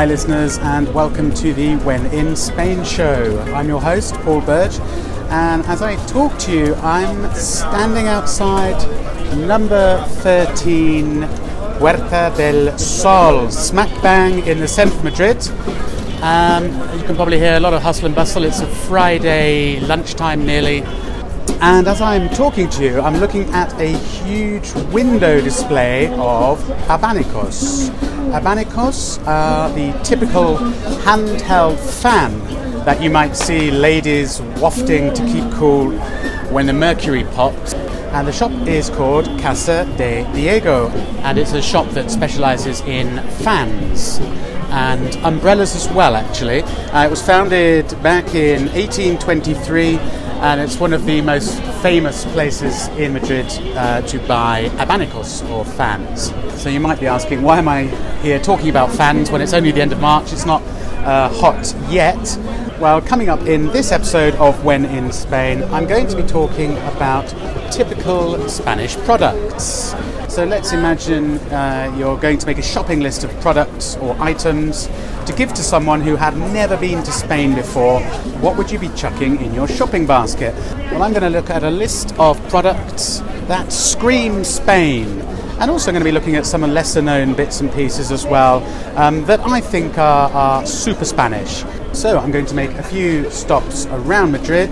Hi, listeners, and welcome to the When in Spain show. I'm your host, Paul Birch, and as I talk to you, I'm standing outside number 13 Puerta del Sol, smack bang in the centre of Madrid. Um, you can probably hear a lot of hustle and bustle. It's a Friday lunchtime nearly. And as I'm talking to you, I'm looking at a huge window display of abanicos. Abanicos are the typical handheld fan that you might see ladies wafting to keep cool when the mercury pops. And the shop is called Casa de Diego, and it's a shop that specializes in fans and umbrellas as well, actually. Uh, it was founded back in 1823 and it's one of the most famous places in Madrid uh, to buy abanicos or fans. So you might be asking, why am I here talking about fans when it's only the end of March? It's not uh, hot yet. Well, coming up in this episode of When in Spain, I'm going to be talking about typical Spanish products. So let's imagine uh, you're going to make a shopping list of products or items to give to someone who had never been to Spain before. What would you be chucking in your shopping basket? Well, I'm going to look at a list of products that scream Spain. And also going to be looking at some lesser known bits and pieces as well um, that I think are, are super Spanish. So I'm going to make a few stops around Madrid,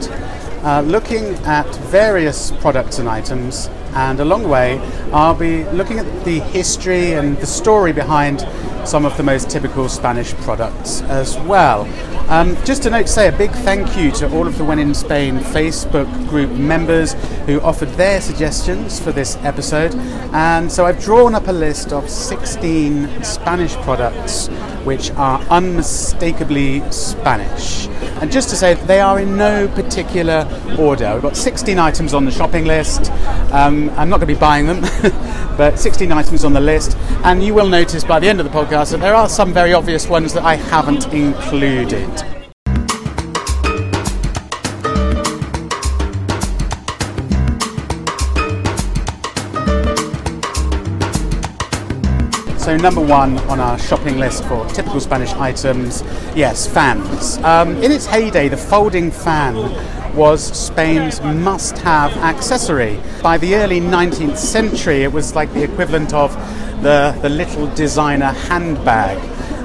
uh, looking at various products and items, and along the way I'll be looking at the history and the story behind some of the most typical Spanish products as well. Um, just a note to say a big thank you to all of the When in Spain Facebook group members who offered their suggestions for this episode. And so I've drawn up a list of 16 Spanish products which are unmistakably Spanish. And just to say, they are in no particular order. We've got 16 items on the shopping list. Um, I'm not going to be buying them, but 16 items on the list. And you will notice by the end of the podcast that there are some very obvious ones that I haven't included. So number one on our shopping list for typical Spanish items, yes, fans. Um, in its heyday, the folding fan was Spain's must-have accessory. By the early 19th century, it was like the equivalent of the, the little designer handbag.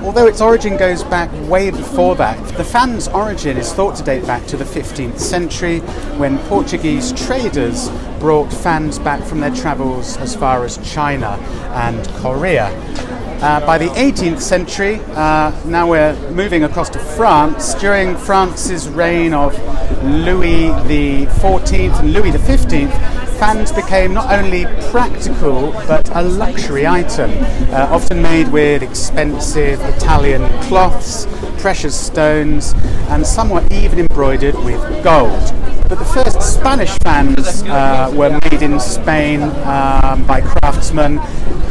Although its origin goes back way before that, the fan's origin is thought to date back to the 15th century when Portuguese traders brought fans back from their travels as far as China and Korea. Uh, by the 18th century, uh, now we're moving across to France. During France's reign of Louis XIV and Louis XV, fans became not only practical but a luxury item, uh, often made with expensive Italian cloths, precious stones, and somewhat even embroidered with gold. But the first Spanish fans uh, were made in Spain um, by craftsmen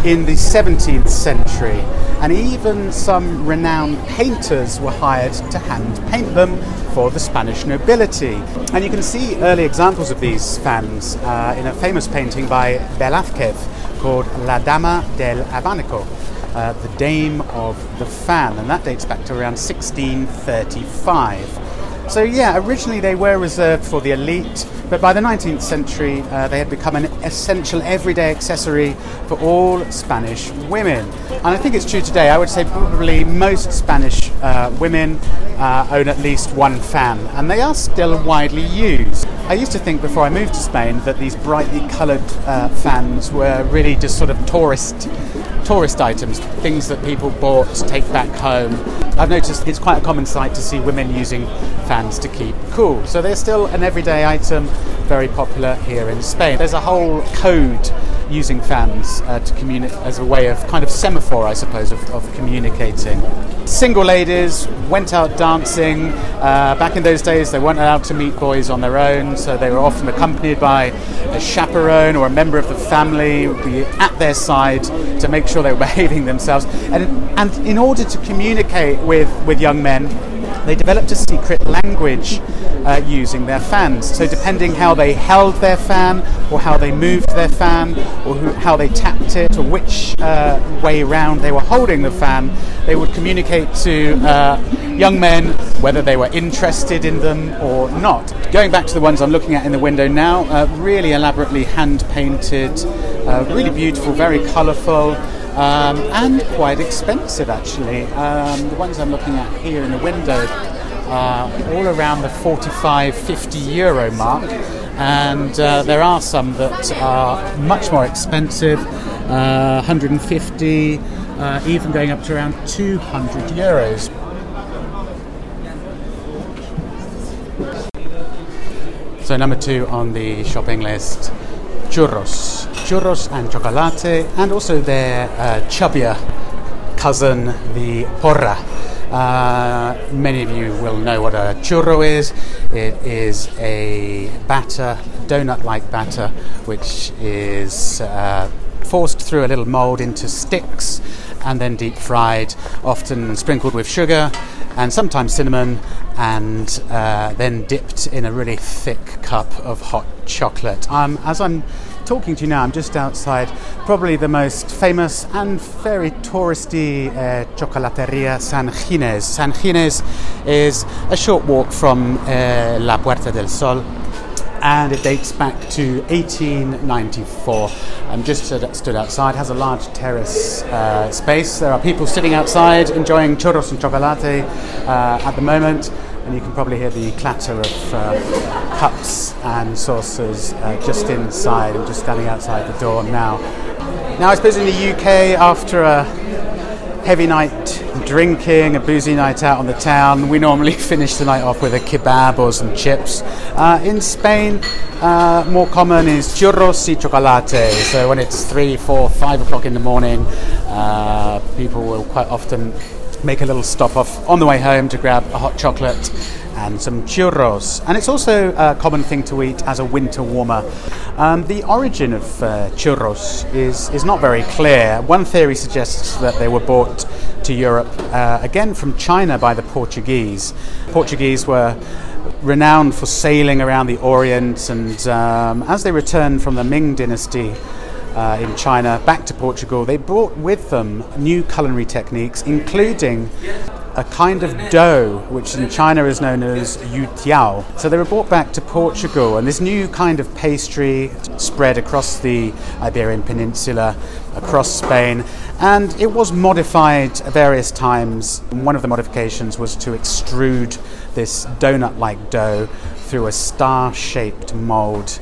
in the 17th century, and even some renowned painters were hired to hand paint them for the Spanish nobility. And you can see early examples of these fans uh, in a famous painting by Velázquez called La Dama del Abanico. Uh, the Dame of the Fan, and that dates back to around 1635. So, yeah, originally they were reserved for the elite, but by the 19th century uh, they had become an essential everyday accessory for all Spanish women. And I think it's true today. I would say probably most Spanish uh, women uh, own at least one fan, and they are still widely used. I used to think before I moved to Spain that these brightly coloured uh, fans were really just sort of tourist tourist items, things that people bought to take back home. I've noticed it's quite a common sight to see women using fans to keep cool. So they're still an everyday item, very popular here in Spain. There's a whole code using fans uh, to communicate as a way of kind of semaphore, I suppose, of, of communicating. Single ladies went out dancing. Uh, back in those days, they weren't allowed to meet boys on their own, so they were often accompanied by a chaperone or a member of the family would be at their side to make sure they were behaving themselves. And, and in order to communicate with, with young men, they developed a secret language uh, using their fans. So, depending how they held their fan, or how they moved their fan, or who, how they tapped it, or which uh, way round they were holding the fan, they would communicate to uh, young men whether they were interested in them or not. Going back to the ones I'm looking at in the window now, uh, really elaborately hand painted, uh, really beautiful, very colourful. Um, and quite expensive actually. Um, the ones I'm looking at here in the window are all around the 45 50 euro mark, and uh, there are some that are much more expensive uh, 150, uh, even going up to around 200 euros. So, number two on the shopping list churros. Churros and chocolate, and also their uh, chubbier cousin, the porra. Uh, many of you will know what a churro is. It is a batter, donut like batter, which is uh, forced through a little mold into sticks and then deep fried, often sprinkled with sugar and sometimes cinnamon, and uh, then dipped in a really thick cup of hot chocolate. Um, as I'm talking to you now, I'm just outside probably the most famous and very touristy uh, chocolateria San Ginés. San Ginés is a short walk from uh, La Puerta del Sol and it dates back to 1894. I'm just stood, stood outside, has a large terrace uh, space. There are people sitting outside enjoying churros and chocolate uh, at the moment and you can probably hear the clatter of uh, cups and saucers uh, just inside. I'm just standing outside the door now. Now, I suppose in the UK, after a heavy night drinking, a boozy night out on the town, we normally finish the night off with a kebab or some chips. Uh, in Spain, uh, more common is churros y chocolate. So when it's three, four, five o'clock in the morning, uh, people will quite often make a little stop off on the way home to grab a hot chocolate and some churros. And it's also a common thing to eat as a winter warmer. Um, the origin of uh, churros is, is not very clear. One theory suggests that they were brought to Europe, uh, again from China, by the Portuguese. Portuguese were renowned for sailing around the Orient, and um, as they returned from the Ming Dynasty, uh, in China back to Portugal, they brought with them new culinary techniques, including a kind of dough, which in China is known as youtiao. So they were brought back to Portugal, and this new kind of pastry spread across the Iberian Peninsula, across Spain, and it was modified various times. One of the modifications was to extrude this donut like dough through a star shaped mold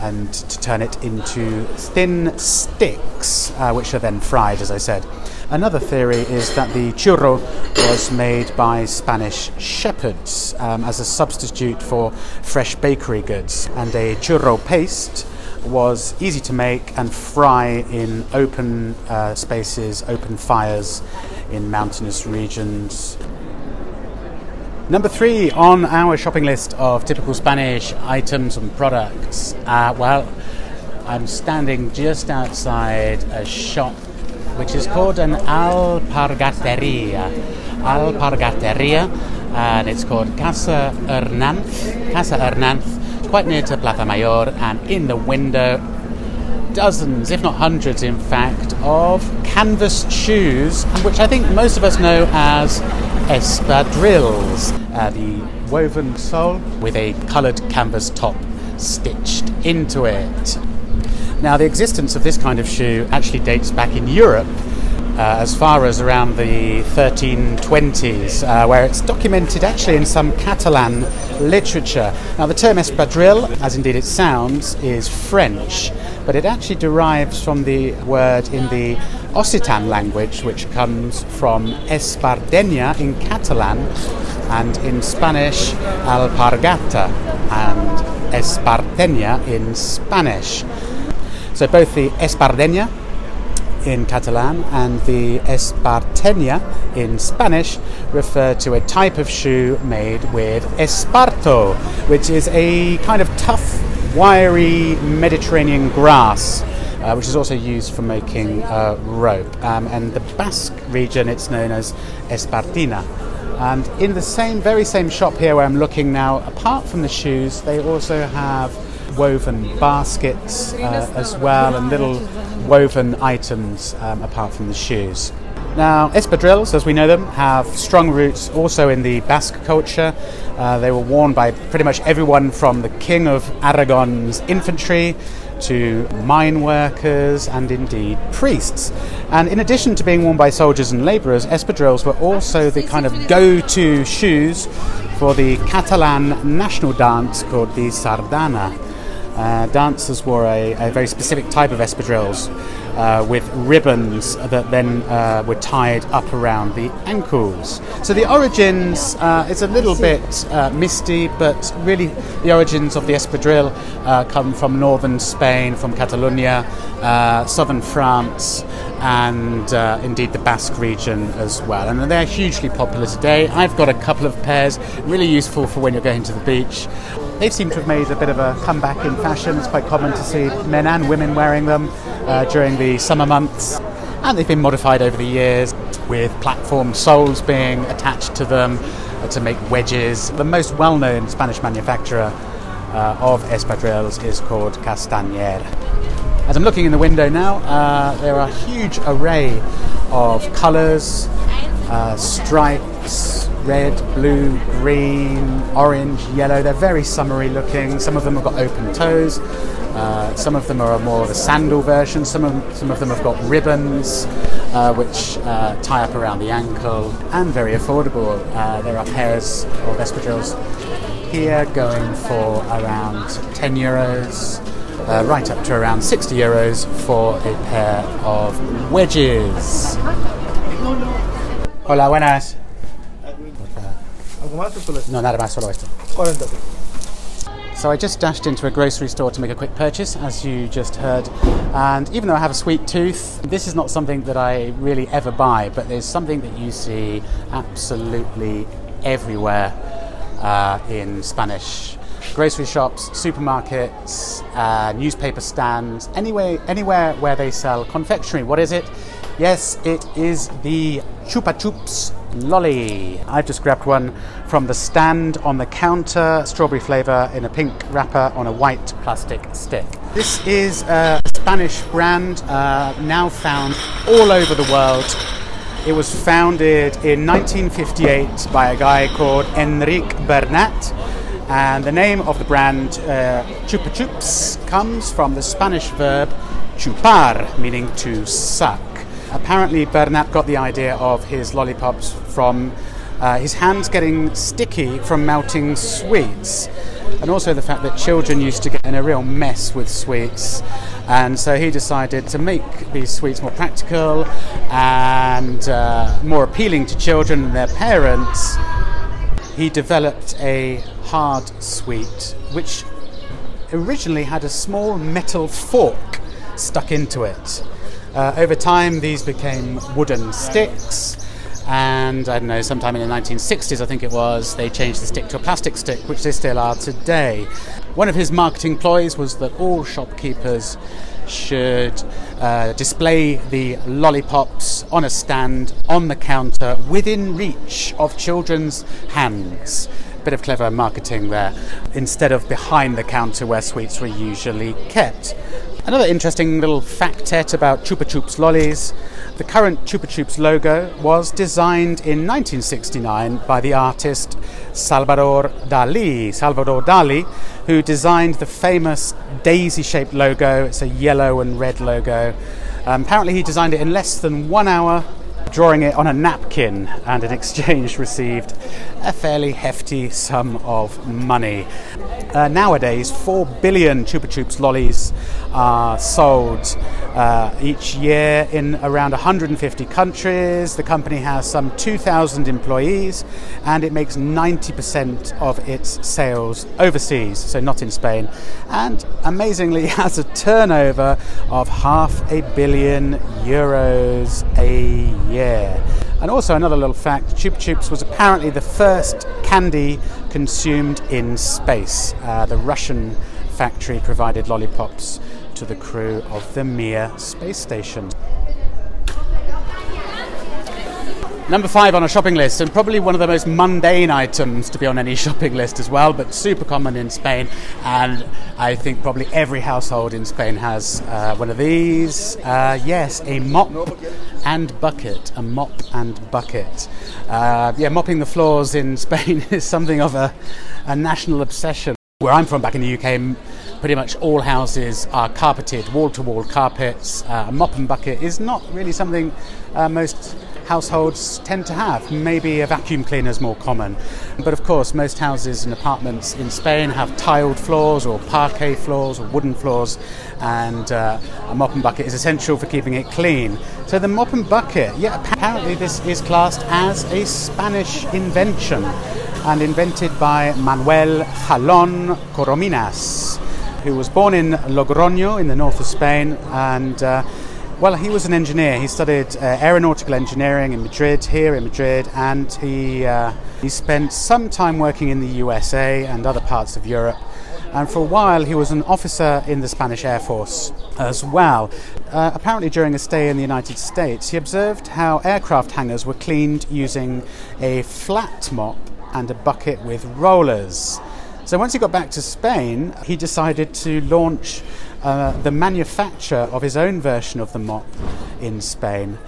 and to turn it into thin sticks, uh, which are then fried, as I said. Another theory is that the churro was made by Spanish shepherds um, as a substitute for fresh bakery goods, and a churro paste was easy to make and fry in open uh, spaces, open fires in mountainous regions. Number three on our shopping list of typical Spanish items and products. Uh, well, I'm standing just outside a shop which is called an alpargateria. Alpargateria, and it's called Casa Hernanz. Casa Hernanz, quite near to Plaza Mayor, and in the window, dozens, if not hundreds, in fact, of canvas shoes, which I think most of us know as espadrilles, uh, the woven sole with a coloured canvas top stitched into it. Now, the existence of this kind of shoe actually dates back in Europe uh, as far as around the 1320s, uh, where it's documented actually in some Catalan literature. Now, the term espadrille, as indeed it sounds, is French, but it actually derives from the word in the Occitan language, which comes from Espardenya in Catalan and in Spanish, Alpargata and Espardeña in Spanish. So both the Espardeña in Catalan and the Esparteña in Spanish refer to a type of shoe made with esparto, which is a kind of tough, wiry Mediterranean grass uh, which is also used for making uh, rope. Um, and the Basque region, it's known as Espartina. And in the same, very same shop here where I'm looking now, apart from the shoes, they also have woven baskets uh, as well and little woven items um, apart from the shoes. Now, espadrilles, as we know them, have strong roots also in the Basque culture. Uh, they were worn by pretty much everyone from the King of Aragon's infantry to mine workers and indeed priests. And in addition to being worn by soldiers and labourers, espadrilles were also the kind of go to shoes for the Catalan national dance called the Sardana. Uh, dancers wore a, a, very specific type of espadrilles uh, with ribbons that then uh, were tied up around the ankles. So the origins uh, is a little bit uh, misty, but really the origins of the espadrille uh, come from northern Spain, from Catalonia, southern France, and indeed the Basque region as well. And they're hugely popular today. I've got a couple of pairs, really useful for when you're going to the beach. They seem to have made a bit of a comeback in fashion. It's quite common to see men and women wearing them uh, during the summer months. And they've been modified over the years with platform soles being attached to them uh, to make wedges. The most well known Spanish manufacturer uh, of espadrilles is called Castañer. As I'm looking in the window now, uh, there are a huge array of colours, uh, stripes, red, blue, green, orange, yellow. They're very summery looking. Some of them have got open toes. Uh, some of them are more of a sandal version. Some of, some of them have got ribbons uh, which uh, tie up around the ankle and very affordable. Uh, there are pairs of espadrilles here going for around 10 euros. Uh, right up to around 60 euros for a pair of wedges. Hola, buenas. No, nada más, solo esto. 40. So I just dashed into a grocery store to make a quick purchase, as you just heard. And even though I have a sweet tooth, this is not something that I really ever buy, but there's something that you see absolutely everywhere uh, in Spanish grocery shops, supermarkets, uh, newspaper stands, anywhere, anywhere where they sell confectionery. What is it? Yes, it is the Chupa Chups lolly. I've just grabbed one from the stand on the counter, strawberry flavour in a pink wrapper on a white plastic stick. This is a Spanish brand uh, now found all over the world. It was founded in 1958 by a guy called Enrique Bernat. And the name of the brand, uh, Chupa Chups, comes from the Spanish verb chupar, meaning to suck. Apparently, Bernat got the idea of his lollipops from uh, his hands getting sticky from melting sweets, and also the fact that children used to get in a real mess with sweets. And so he decided to make these sweets more practical and uh, more appealing to children and their parents. He developed a hard sweet, which originally had a small metal fork stuck into it. Uh, over time, these became wooden sticks, and I don't know, sometime in the 1960s, I think it was, they changed the stick to a plastic stick, which they still are today. One of his marketing ploys was that all shopkeepers should uh, display the lollipops on a stand on the counter within reach of children's hands. Bit of clever marketing there, instead of behind the counter where sweets were usually kept. Another interesting little factet about Chupa Chups lollies the current Chupa Chups logo was designed in 1969 by the artist Salvador Dali. Salvador Dali, who designed the famous daisy shaped logo. It's a yellow and red logo. Um, apparently, he designed it in less than one hour drawing it on a napkin and in exchange received a fairly hefty sum of money. Uh, nowadays, 4 billion Chupa Chups lollies are sold uh, each year in around 150 countries. The company has some 2,000 employees and it makes 90% of its sales overseas, so not in Spain. And amazingly, has a turnover of half a billion euros a year. And also, another little fact Chupa Chups was apparently the first candy consumed in space. Uh, the Russian factory provided lollipops to the crew of the Mir space station. Number five on a shopping list, and probably one of the most mundane items to be on any shopping list as well, but super common in Spain. And I think probably every household in Spain has uh, one of these. Uh, yes, a mop and bucket. A mop and bucket. Uh, yeah, mopping the floors in Spain is something of a, a national obsession. Where I'm from, back in the UK, pretty much all houses are carpeted, wall to wall carpets. Uh, a mop and bucket is not really something uh, most households tend to have. Maybe a vacuum cleaner is more common. But of course, most houses and apartments in Spain have tiled floors or parquet floors or wooden floors, and uh, a mop and bucket is essential for keeping it clean. So the mop and bucket, yeah, apparently this is classed as a Spanish invention and invented by Manuel Jalón Corominas, who was born in Logroño in the north of Spain and uh, well, he was an engineer. He studied uh, aeronautical engineering in Madrid, here in Madrid, and he, uh, he spent some time working in the USA and other parts of Europe. And for a while, he was an officer in the Spanish Air Force as well. Uh, apparently, during a stay in the United States, he observed how aircraft hangars were cleaned using a flat mop and a bucket with rollers. So once he got back to Spain, he decided to launch uh, the manufacture of his own version of the mop in Spain.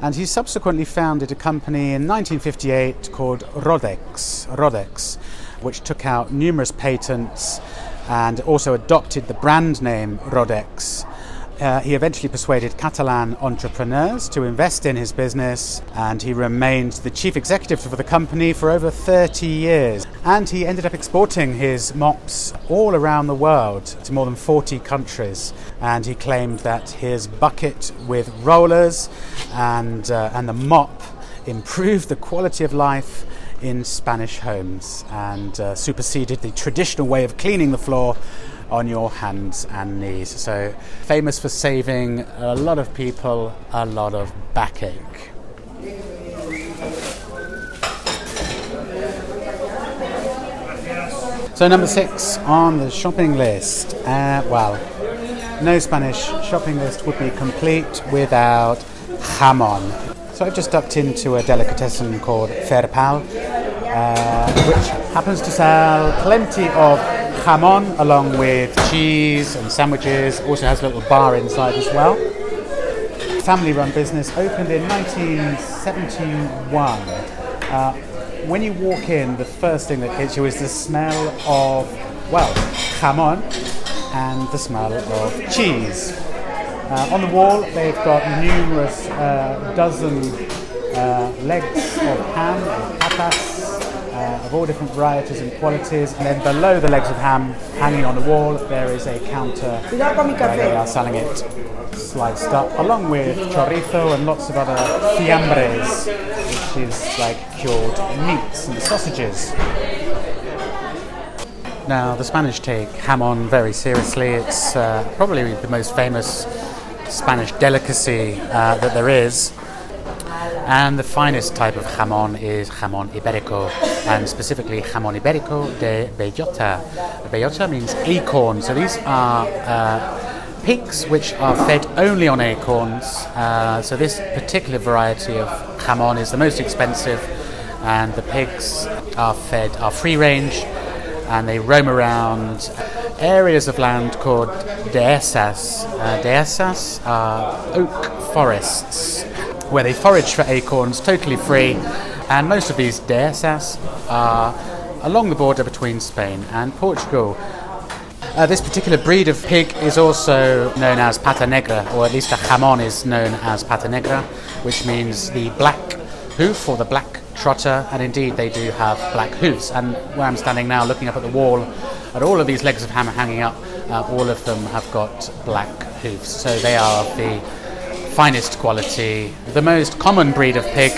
And he subsequently founded a company in 1958 called Rodex, Rodex, which took out numerous patents and also adopted the brand name Rodex uh, he eventually persuaded Catalan entrepreneurs to invest in his business, and he remained the chief executive for the company for over 30 years. And he ended up exporting his mops all around the world to more than 40 countries. And he claimed that his bucket with rollers and, uh, and the mop improved the quality of life in Spanish homes and uh, superseded the traditional way of cleaning the floor on your hands and knees. So, famous for saving a lot of people a lot of backache. So, number six on the shopping list. Uh, well, no Spanish shopping list would be complete without jamon. So, I've just ducked into a delicatessen called Ferpal, uh, which happens to sell plenty of jamon along with cheese and sandwiches. Also has a little bar inside as well. Family run business opened in 1971. Uh, when you walk in, the first thing that hits you is the smell of, well, jamon and the smell of cheese. Uh, on the wall, they've got numerous uh, dozen uh, legs of ham or patas of all different varieties and qualities. And then below the legs of ham, hanging on the wall, there is a counter where they are selling it sliced up, along with chorizo and lots of other fiambres, which is like cured meats and sausages. Now, the Spanish take jamon very seriously. It's uh, probably the most famous Spanish delicacy uh, that there is. And the finest type of jamon is jamon iberico, and specifically jamon iberico de bellota. Bellota means acorn, so these are uh, pigs which are fed only on acorns. Uh, so this particular variety of jamon is the most expensive, and the pigs are fed are free range, and they roam around areas of land called dehesas. Uh, dehesas are oak forests where they forage for acorns totally free. And most of these dehesas are along the border between Spain and Portugal. Uh, this particular breed of pig is also known as pata negra, or at least the jamon is known as pata negra, which means the black hoof or the black trotter, and indeed they do have black hoofs. And where I'm standing now, looking up at the wall, at all of these legs of ham hanging up, uh, all of them have got black hoofs. So they are the finest quality. The most common breed of pig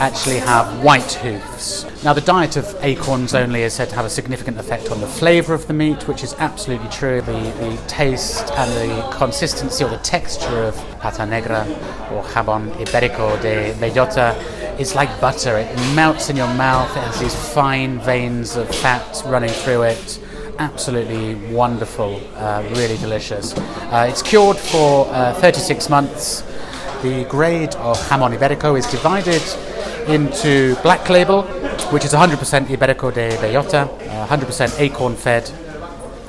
actually have white hoofs. Now, the diet of acorns only is said to have a significant effect on the flavour of the meat, which is absolutely true. The, the taste and the consistency or the texture of pata negra or jamon iberico de bellota is like butter. It melts in your mouth, it has these fine veins of fat running through it absolutely wonderful, uh, really delicious. Uh, it's cured for uh, 36 months. The grade of jamon iberico is divided into Black Label, which is 100% Iberico de Bellota, uh, 100% acorn fed,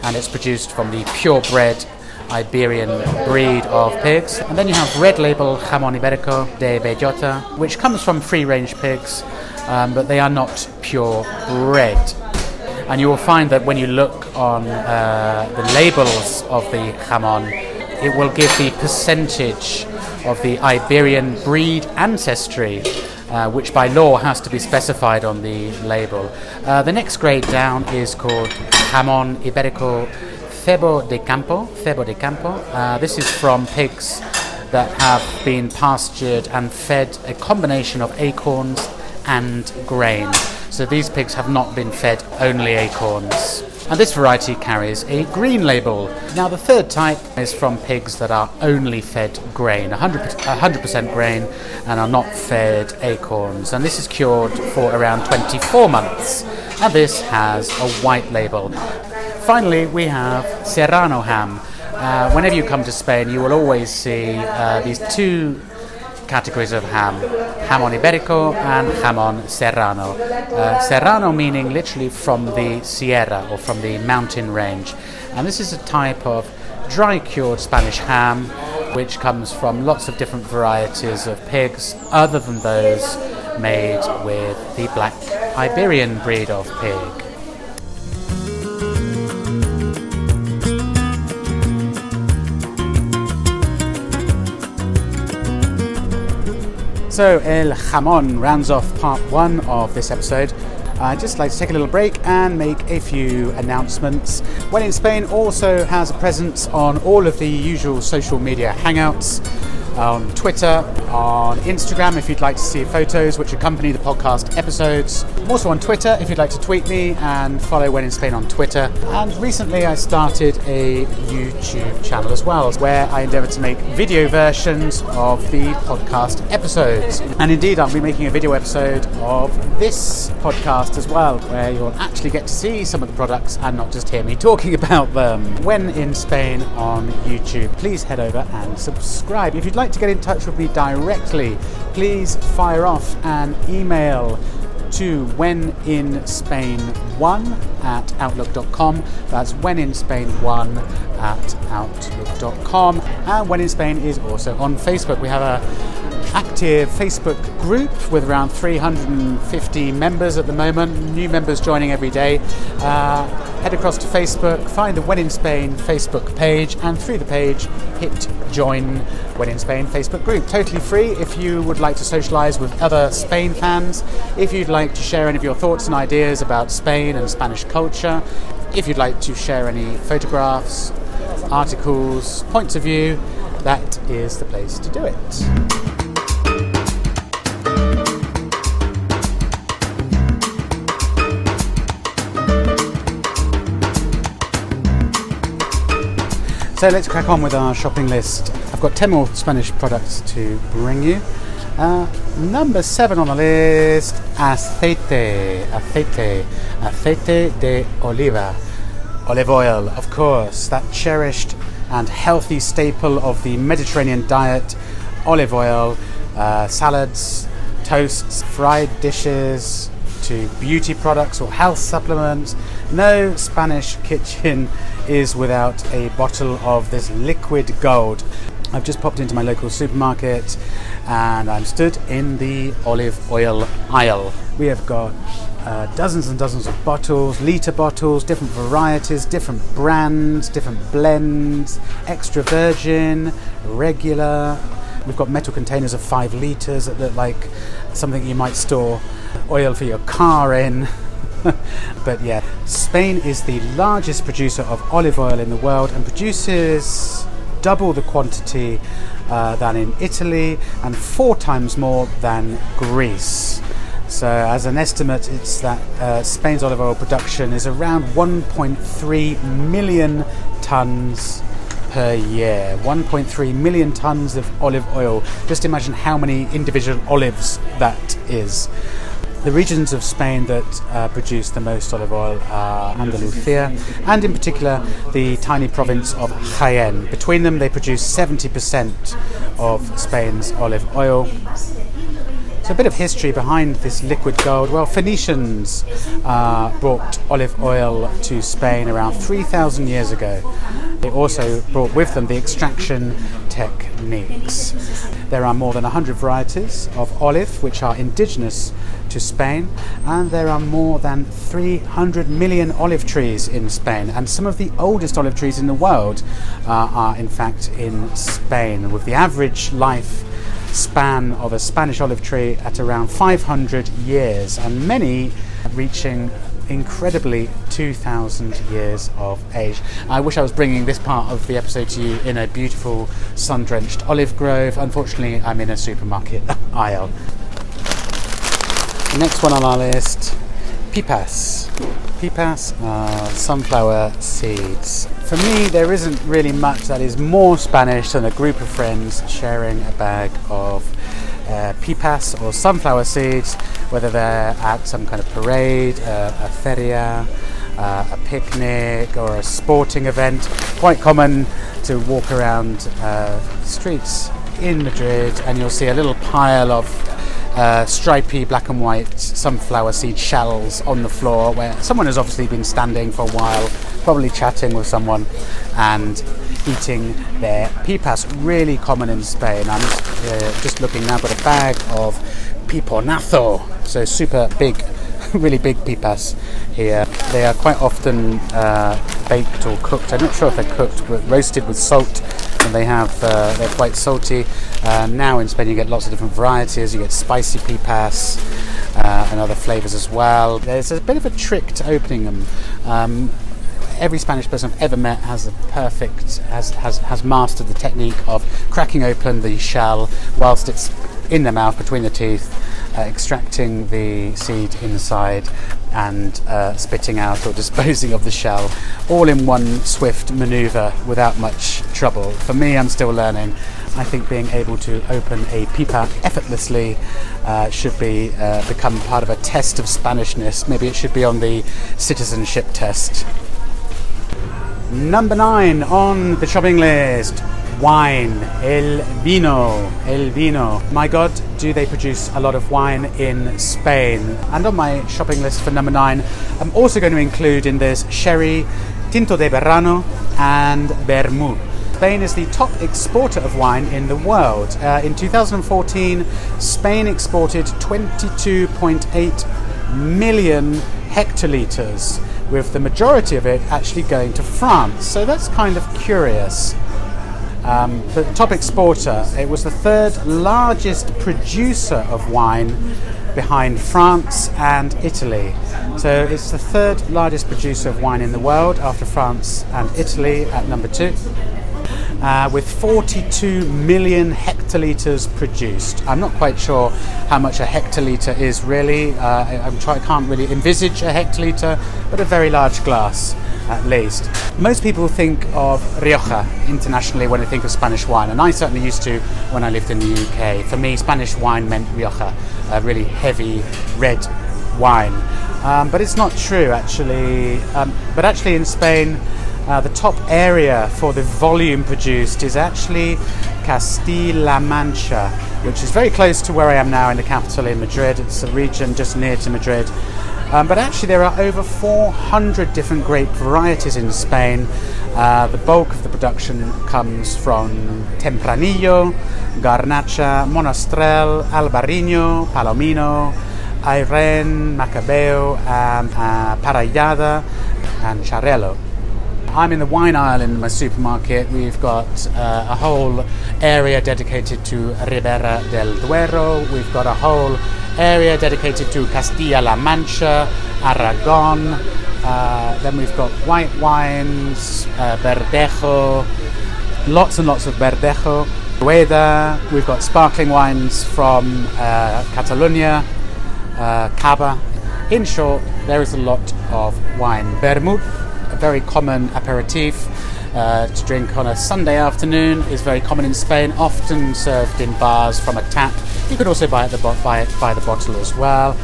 and it's produced from the purebred Iberian breed of pigs. And then you have Red Label Jamon Iberico de Bellota, which comes from free range pigs, um, but they are not purebred. And you will find that when you look on uh, the labels of the jamon, it will give the percentage of the Iberian breed ancestry, uh, which by law has to be specified on the label. Uh, the next grade down is called Jamon Iberico Cebo de Campo. Cebo de Campo. Uh, this is from pigs that have been pastured and fed a combination of acorns and grain. So these pigs have not been fed only acorns. And this variety carries a green label. Now, the third type is from pigs that are only fed grain, 100%, 100% grain, and are not fed acorns. And this is cured for around 24 months. And this has a white label. Finally, we have Serrano ham. Uh, whenever you come to Spain, you will always see uh, these two categories of ham jamon iberico and jamon serrano. Uh, serrano meaning literally from the Sierra or from the mountain range. And this is a type of dry cured Spanish ham which comes from lots of different varieties of pigs other than those made with the black Iberian breed of pig. So, El Jamon rounds off part one of this episode. I'd just like to take a little break and make a few announcements. When in Spain also has a presence on all of the usual social media hangouts on Twitter, on Instagram if you'd like to see photos which accompany the podcast episodes. I'm also on Twitter if you'd like to tweet me and follow When in Spain on Twitter. And recently I started a YouTube channel as well where I endeavour to make video versions of the podcast episodes. And indeed, I'll be making a video episode of this podcast as well where you'll actually get to see some of the products and not just hear me talking about them. When in Spain on YouTube, please head over and subscribe. If you'd like to get in touch with me directly, please fire off an email to wheninspain1 at outlook.com. That's wheninspain1 at outlook.com. And When in Spain is also on Facebook. We have a active Facebook group with around 350 members at the moment, new members joining every day. Uh, head across to Facebook, find the When in Spain Facebook page, and through the page, hit join When in Spain Facebook group. Totally free if you would like to socialize with other Spain fans, if you'd like to share any of your thoughts and ideas about Spain and Spanish culture, if you'd like to share any photographs, articles, points of view, that is the place to do it. So let's crack on with our shopping list. I've got 10 more Spanish products to bring you. Uh, number seven on the list aceite, aceite, aceite de oliva, olive oil, of course, that cherished and healthy staple of the Mediterranean diet. Olive oil, uh, salads, toasts, fried dishes, to beauty products or health supplements. No Spanish kitchen is without a bottle of this liquid gold. I've just popped into my local supermarket and I'm stood in the olive oil aisle. We have got uh, dozens and dozens of bottles, litre bottles, different varieties, different brands, different blends, extra virgin, regular. We've got metal containers of five litres that look like something you might store oil for your car in. but yeah, Spain is the largest producer of olive oil in the world and produces double the quantity uh, than in Italy and four times more than Greece. So, as an estimate, it's that uh, Spain's olive oil production is around 1.3 million tons per year. 1.3 million tons of olive oil. Just imagine how many individual olives that is. The regions of Spain that uh, produce the most olive oil are Andalusia and, in particular, the tiny province of Jaén. Between them, they produce 70% of Spain's olive oil. So, a bit of history behind this liquid gold. Well, Phoenicians uh, brought olive oil to Spain around 3,000 years ago. They also brought with them the extraction techniques. There are more than 100 varieties of olive which are indigenous to Spain, and there are more than 300 million olive trees in Spain. And some of the oldest olive trees in the world uh, are, in fact, in Spain, with the average life span of a Spanish olive tree at around 500 years, and many reaching incredibly 2,000 years of age. I wish I was bringing this part of the episode to you in a beautiful sun drenched olive grove. Unfortunately, I'm in a supermarket aisle. Next one on our list pipas. Pipas are sunflower seeds. For me, there isn't really much that is more Spanish than a group of friends sharing a bag of uh, pipas or sunflower seeds, whether they're at some kind of parade, uh, a feria, uh, a picnic, or a sporting event. Quite common to walk around uh, streets in Madrid and you'll see a little pile of uh, stripy black and white sunflower seed shells on the floor where someone has obviously been standing for a while, probably chatting with someone and eating their pipas. Really common in Spain. I'm uh, just looking now, got a bag of piponazo, so super big, really big pipas here. They are quite often uh, baked or cooked. I'm not sure if they're cooked, but roasted with salt and they have uh, they're quite salty. Uh, now in Spain you get lots of different varieties. You get spicy pipas uh, and other flavors as well. There's a bit of a trick to opening them. Um, every Spanish person I've ever met has a perfect has, has has mastered the technique of cracking open the shell whilst it's in their mouth between the teeth, uh, extracting the seed inside and uh, spitting out or disposing of the shell, all in one swift maneuver without much trouble. For me, I'm still learning. I think being able to open a pipa effortlessly uh, should be uh, become part of a test of Spanishness. Maybe it should be on the citizenship test. Number nine on the shopping list wine, el vino, el vino. My God, do they produce a lot of wine in Spain? And on my shopping list for number nine, I'm also going to include in this sherry, tinto de verano, and vermouth. Spain is the top exporter of wine in the world. Uh, in 2014, Spain exported 22.8 million hectolitres, with the majority of it actually going to France. So that's kind of curious. Um, the top exporter, it was the third largest producer of wine behind France and Italy. So it's the third largest producer of wine in the world after France and Italy at number two. Uh, with 42 million hectolitres produced. I'm not quite sure how much a hectolitre is really. Uh, I, try, I can't really envisage a hectolitre, but a very large glass at least. Most people think of Rioja internationally when they think of Spanish wine, and I certainly used to when I lived in the UK. For me, Spanish wine meant Rioja, a really heavy red wine. Um, but it's not true actually. Um, but actually, in Spain, uh, the top area for the volume produced is actually Castilla Mancha, which is very close to where I am now in the capital in Madrid. It's a region just near to Madrid. Um, but actually, there are over 400 different grape varieties in Spain. Uh, the bulk of the production comes from Tempranillo, Garnacha, Monastrell, Albarino, Palomino, Airén, Macabeo, um, uh, Parellada, and Xarel·lo. I'm in the wine aisle in my supermarket. We've got uh, a whole area dedicated to Ribera del Duero. We've got a whole area dedicated to Castilla-La Mancha, Aragon. Uh, then we've got white wines, uh, Verdejo, lots and lots of Verdejo. Rueda. We've got sparkling wines from uh, Catalonia, uh, Cava. In short, there is a lot of wine. Vermouth very common aperitif uh, to drink on a Sunday afternoon is very common in Spain, often served in bars from a tap. You could also buy it, the bo- buy it by the bottle as well.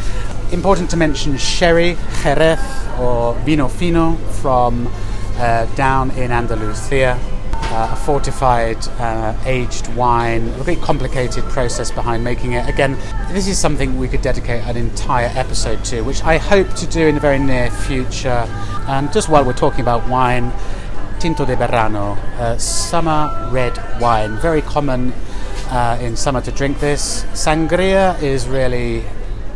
Important to mention sherry, jerez, or vino fino from uh, down in Andalusia. Uh, a fortified, uh, aged wine, a very complicated process behind making it. Again, this is something we could dedicate an entire episode to, which I hope to do in the very near future. And just while we're talking about wine, Tinto de Verano, uh, summer red wine, very common uh, in summer to drink this. Sangria is really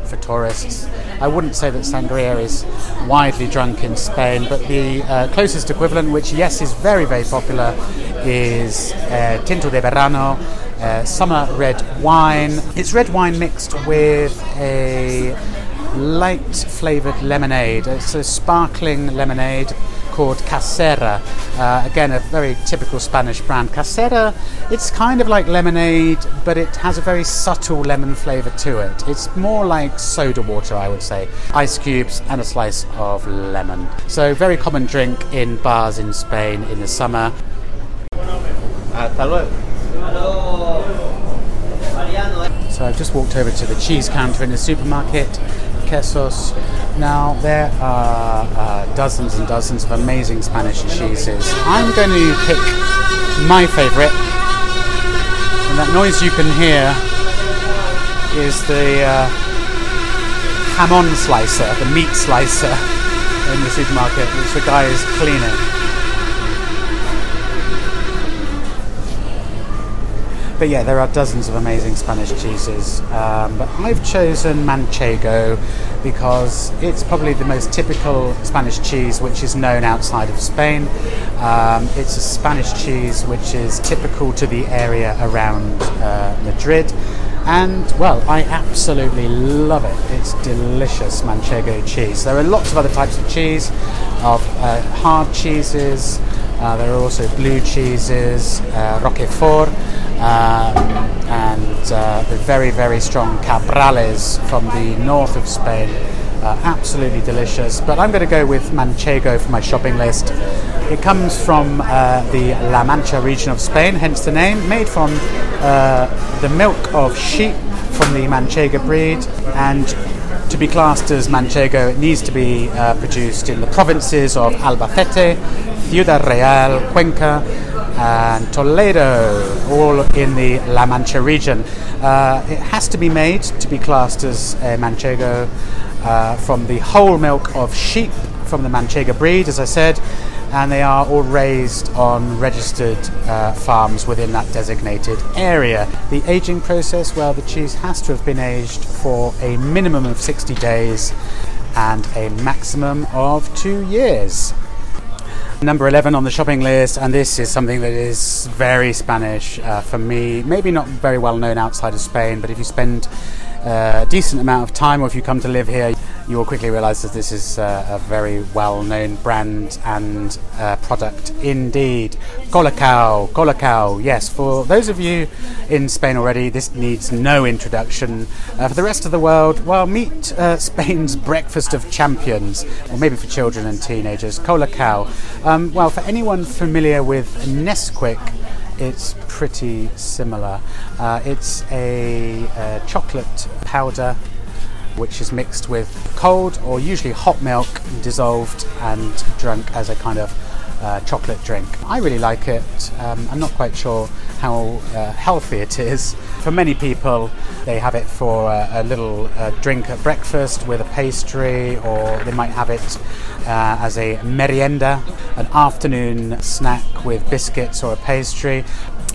for tourists. I wouldn't say that sangria is widely drunk in Spain, but the uh, closest equivalent, which yes is very very popular, is uh, Tinto de Verano, uh, summer red wine. It's red wine mixed with a light flavoured lemonade. It's a sparkling lemonade called Casera. Uh, again, a very typical Spanish brand. Casera, it's kind of like lemonade, but it has a very subtle lemon flavour to it. It's more like soda water, I would say. Ice cubes and a slice of lemon. So, very common drink in bars in Spain in the summer. So I've just walked over to the cheese counter in the supermarket quesos. Now, there are uh, dozens and dozens of amazing Spanish cheeses. I'm going to pick my favourite, and that noise you can hear is the uh, jamon slicer, the meat slicer in the supermarket, which the guy is cleaning. But yeah, there are dozens of amazing Spanish cheeses. Um, but I've chosen Manchego because it's probably the most typical Spanish cheese which is known outside of Spain. Um, it's a Spanish cheese which is typical to the area around uh, Madrid. And well, I absolutely love it. It's delicious Manchego cheese. There are lots of other types of cheese, of uh, hard cheeses. Uh, there are also blue cheeses, uh, Roquefort, and uh, the very, very strong Cabrales from the north of Spain. Uh, absolutely delicious. But I'm going to go with Manchego for my shopping list. It comes from uh, the La Mancha region of Spain, hence the name, made from uh, the milk of sheep from the Manchego breed and to be classed as Manchego, it needs to be uh, produced in the provinces of Albacete, Ciudad Real, Cuenca, and Toledo, all in the La Mancha region. Uh, it has to be made to be classed as a Manchego uh, from the whole milk of sheep from the Manchego breed, as I said, and they are all raised on registered uh, farms within that designated area. The aging process, well, the cheese has to have been aged for a minimum of 60 days and a maximum of two years. Number 11 on the shopping list, and this is something that is very Spanish uh, for me. Maybe not very well known outside of Spain, but if you spend uh, a decent amount of time or if you come to live here, you will quickly realize that this is uh, a very well known brand and uh, product indeed. Colacao, Colacao, yes, for those of you in Spain already, this needs no introduction. Uh, for the rest of the world, well, meet uh, Spain's breakfast of champions, or maybe for children and teenagers, Colacao. Um, well, for anyone familiar with Nesquik, it's pretty similar. Uh, it's a, a chocolate powder which is mixed with cold or usually hot milk dissolved and drunk as a kind of uh, chocolate drink. I really like it. Um, I'm not quite sure how uh, healthy it is. For many people, they have it for a, a little uh, drink at breakfast with a pastry, or they might have it uh, as a merienda, an afternoon snack with biscuits or a pastry.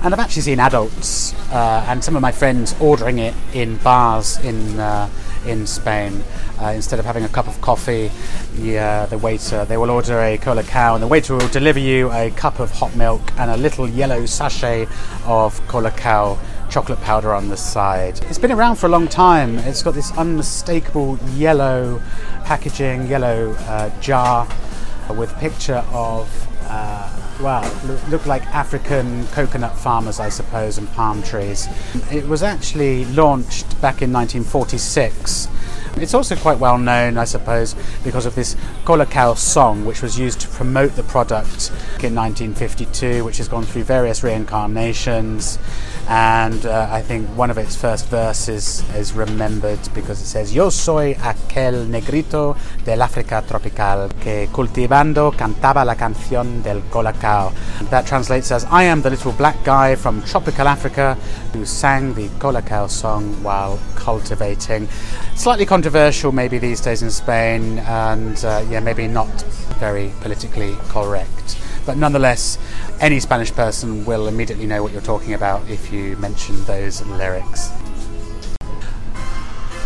And I've actually seen adults uh, and some of my friends ordering it in bars in uh, in Spain. Uh, instead of having a cup of coffee, the, the waiter they will order a colacao, and the waiter will deliver you a cup of hot milk and a little yellow sachet of colacao chocolate powder on the side. It's been around for a long time. It's got this unmistakable yellow packaging, yellow uh, jar with a picture of uh, well, look like African coconut farmers, I suppose, and palm trees. It was actually launched back in 1946 It's also quite well known, I suppose, because of this Colacao song, which was used to promote the product in 1952, which has gone through various reincarnations. And uh, I think one of its first verses is remembered because it says, Yo soy aquel negrito del África tropical que cultivando cantaba la canción del Colacao. That translates as, I am the little black guy from tropical Africa who sang the Colacao song while cultivating. Slightly controversial maybe these days in Spain, and uh, yeah, maybe not very politically correct. But nonetheless, any Spanish person will immediately know what you're talking about if you mention those lyrics.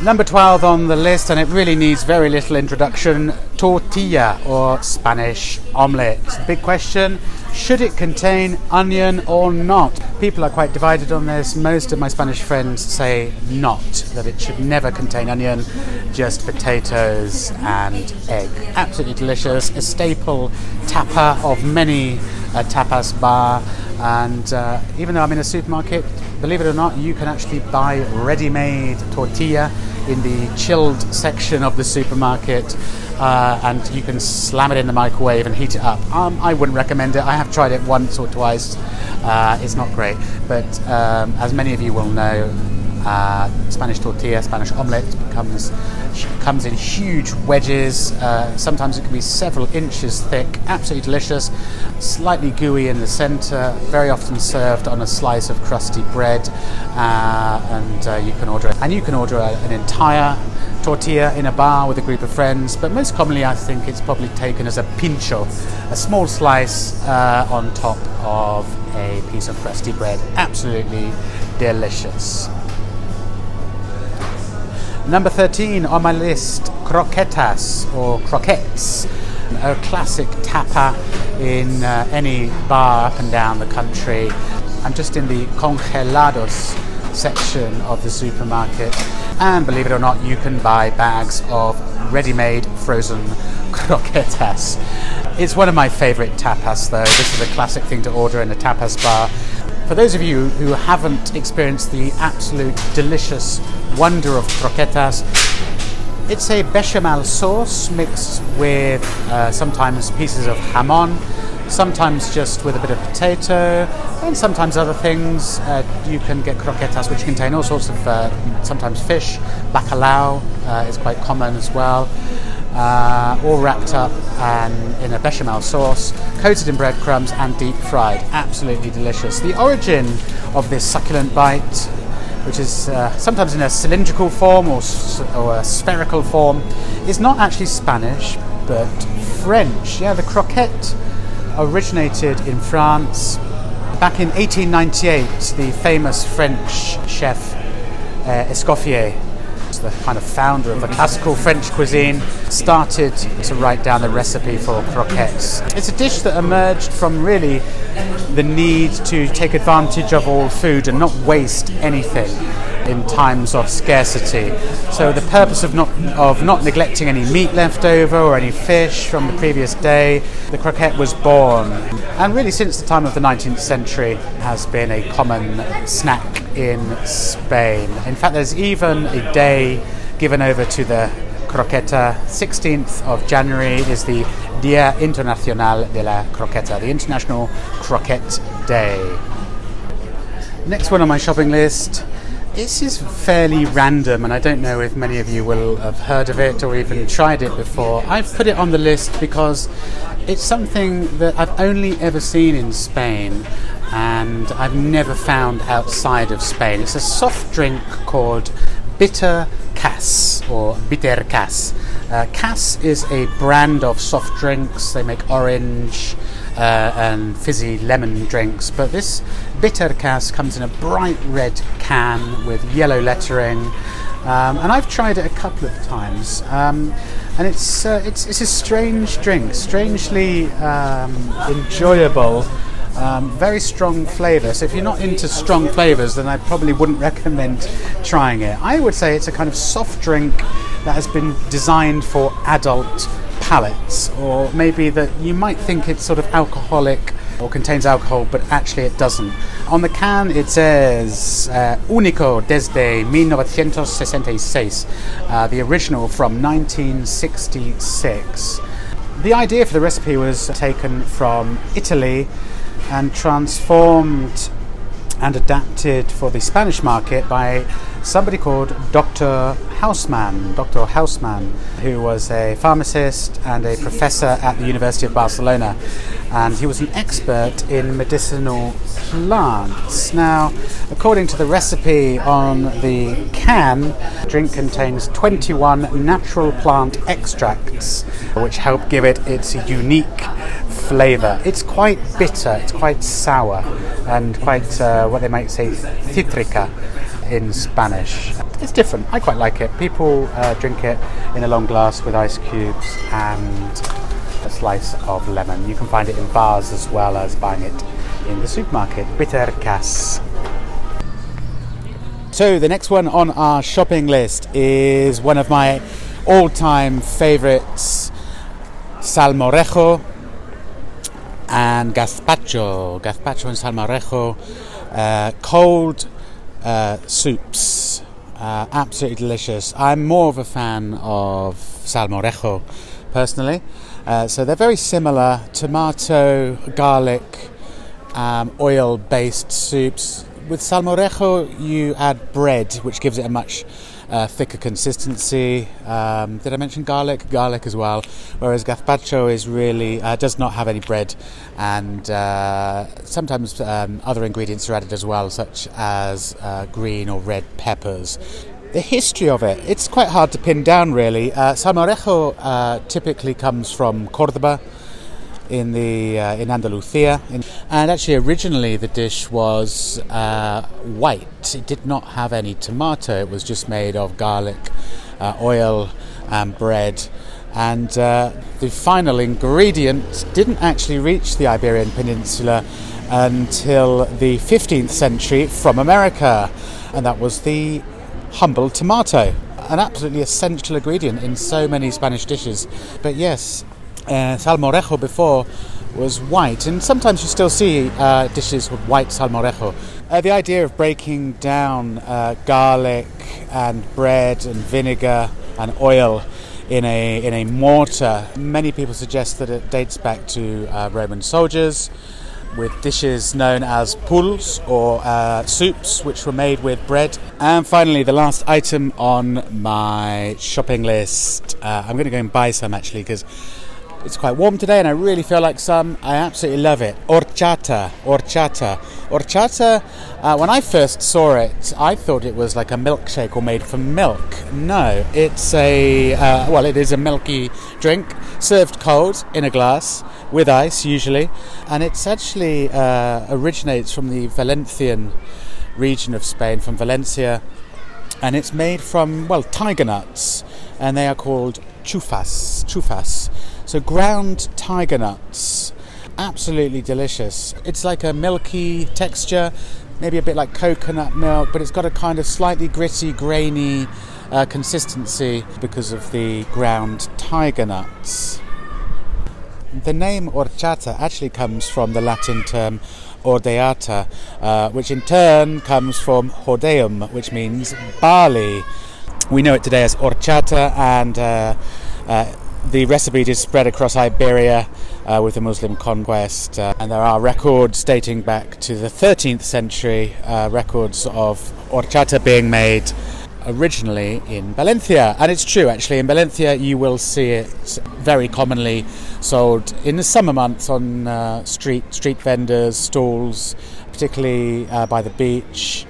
Number 12 on the list, and it really needs very little introduction tortilla or Spanish omelette. The big question should it contain onion or not? People are quite divided on this. Most of my Spanish friends say not, that it should never contain onion, just potatoes and egg. Absolutely delicious, a staple tapa of many a tapas bar. And uh, even though I'm in a supermarket, believe it or not, you can actually buy ready made tortilla in the chilled section of the supermarket. Uh, and you can slam it in the microwave and heat it up. Um, I wouldn't recommend it. I have tried it once or twice. Uh, it's not great, but um, as many of you will know, uh, Spanish tortilla, Spanish omelette comes comes in huge wedges. Uh, sometimes it can be several inches thick. Absolutely delicious. Slightly gooey in the centre. Very often served on a slice of crusty bread, uh, and uh, you can order it. And you can order a, an entire tortilla in a bar with a group of friends. But most commonly, I think it's probably taken as a pincho, a small slice uh, on top of a piece of crusty bread. Absolutely delicious. Number 13 on my list, croquetas or croquettes, a classic tapa in uh, any bar up and down the country. I'm just in the congelados section of the supermarket, and believe it or not, you can buy bags of ready made frozen croquetas. It's one of my favorite tapas, though. This is a classic thing to order in a tapas bar. For those of you who haven't experienced the absolute delicious wonder of croquetas, it's a bechamel sauce mixed with uh, sometimes pieces of jamon, sometimes just with a bit of potato, and sometimes other things. Uh, you can get croquetas which contain all sorts of uh, sometimes fish, bacalao uh, is quite common as well uh, all wrapped up and in a bechamel sauce, coated in breadcrumbs and deep fried. Absolutely delicious. The origin of this succulent bite, which is uh, sometimes in a cylindrical form or, or a spherical form, is not actually Spanish but French. Yeah, the croquette originated in France. Back in 1898, the famous French chef uh, Escoffier the kind of founder of the classical French cuisine, started to write down the recipe for croquettes. It's a dish that emerged from really the need to take advantage of all food and not waste anything in times of scarcity. So the purpose of not of not neglecting any meat left over or any fish from the previous day, the croquette was born. And really since the time of the 19th century has been a common snack in Spain. In fact there's even a day given over to the croqueta. 16th of January is the Dia Internacional de la Croqueta, the International Croquette Day. Next one on my shopping list this is fairly random, and I don't know if many of you will have heard of it or even tried it before. I've put it on the list because it's something that I've only ever seen in Spain and I've never found outside of Spain. It's a soft drink called Bitter Kas or Bitter Kas. Uh, Kas is a brand of soft drinks. They make orange, uh, and fizzy lemon drinks. But this bitter Kas comes in a bright red can with yellow lettering. Um, and I've tried it a couple of times, um, and it's, uh, it's it's a strange drink, strangely um, enjoyable, um, very strong flavour. So if you're not into strong flavours, then I probably wouldn't recommend trying it. I would say it's a kind of soft drink that has been designed for adult palates, or maybe that you might think it's sort of alcoholic or contains alcohol, but actually it doesn't. On the can it says uh, Único desde 1966, uh, the original from 1966. The idea for the recipe was taken from Italy and transformed and adapted for the Spanish market by somebody called Dr. Haussmann, Dr. Haussmann, who was a pharmacist and a professor at the University of Barcelona. And he was an expert in medicinal plants. Now, according to the recipe on the can, the drink contains 21 natural plant extracts, which help give it its unique flavour. It's quite bitter, it's quite sour, and quite uh, what they might say citrica in Spanish. It's different. I quite like it. People uh, drink it in a long glass with ice cubes and a slice of lemon. You can find it in bars as well as buying it in the supermarket. Bitter Kas. So the next one on our shopping list is one of my all-time favourites, salmorejo and gazpacho. Gazpacho and salmorejo, uh, cold uh, soups, uh, absolutely delicious. I'm more of a fan of salmorejo personally. Uh, so they're very similar tomato, garlic, um, oil based soups. With salmorejo, you add bread, which gives it a much uh, thicker consistency. Um, did I mention garlic? Garlic as well. Whereas gazpacho is really uh, does not have any bread, and uh, sometimes um, other ingredients are added as well, such as uh, green or red peppers. The history of it, it's quite hard to pin down really. Uh, salmorejo uh, typically comes from Cordoba in the uh, in Andalusia, and actually originally the dish was uh, white. It did not have any tomato. It was just made of garlic, uh, oil, and bread. And uh, the final ingredient didn't actually reach the Iberian Peninsula until the 15th century from America, and that was the humble tomato, an absolutely essential ingredient in so many Spanish dishes. But yes, uh, salmorejo before was white, and sometimes you still see uh, dishes with white salmorejo. Uh, the idea of breaking down uh, garlic and bread and vinegar and oil in a in a mortar, many people suggest that it dates back to uh, Roman soldiers with dishes known as puls or soups, which were made with bread. And finally, the last item on my shopping list. I'm going to go and buy some actually because it's quite warm today and I really feel like some. I absolutely love it. Horchata, horchata. Horchata, uh, when I first saw it, I thought it was like a milkshake or made from milk. No, it's a, uh, well, it is a milky drink served cold in a glass with ice usually. And it's actually uh, originates from the Valencian region of Spain, from Valencia. And it's made from, well, tiger nuts. And they are called chufas, chufas so ground tiger nuts, absolutely delicious. It's like a milky texture, maybe a bit like coconut milk, but it's got a kind of slightly gritty, grainy uh, consistency because of the ground tiger nuts. The name horchata actually comes from the Latin term ordeata, uh, which in turn comes from hordeum, which means barley. We know it today as horchata, and uh, uh, the recipe did spread across Iberia uh, with the Muslim conquest, uh, and there are records dating back to the 13th century, uh, records of horchata being made originally in Valencia. And it's true, actually, in Valencia you will see it very commonly sold in the summer months on uh, street street vendors, stalls, particularly by the beach.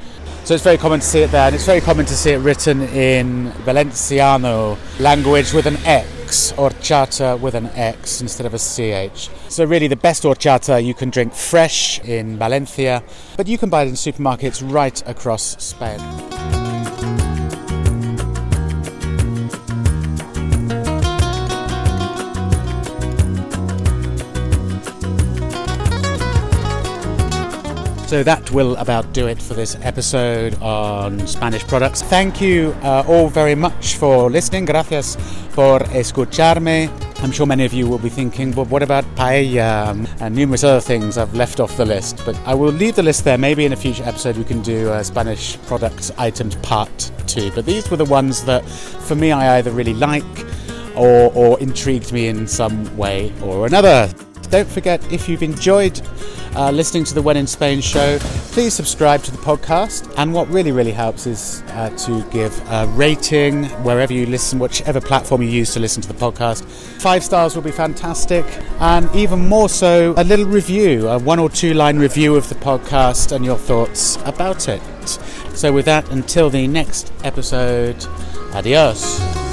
So it's very common to see it there, and it's very common to see it written in Valenciano language with an X horchata with an X instead of a CH. So, really, the best horchata you can drink fresh in Valencia, but you can buy it in supermarkets right across Spain. So that will about do it for this episode on Spanish products. Thank you uh, all very much for listening. Gracias por escucharme. I'm sure many of you will be thinking, well, what about paella and numerous other things I've left off the list? But I will leave the list there. Maybe in a future episode we can do a Spanish products items part two. But these were the ones that, for me, I either really like or, or intrigued me in some way or another. Don't forget, if you've enjoyed uh, listening to the When in Spain show, please subscribe to the podcast. And what really, really helps is uh, to give a rating wherever you listen, whichever platform you use to listen to the podcast. Five stars will be fantastic. And even more so, a little review, a one or two line review of the podcast and your thoughts about it. So, with that, until the next episode, adios.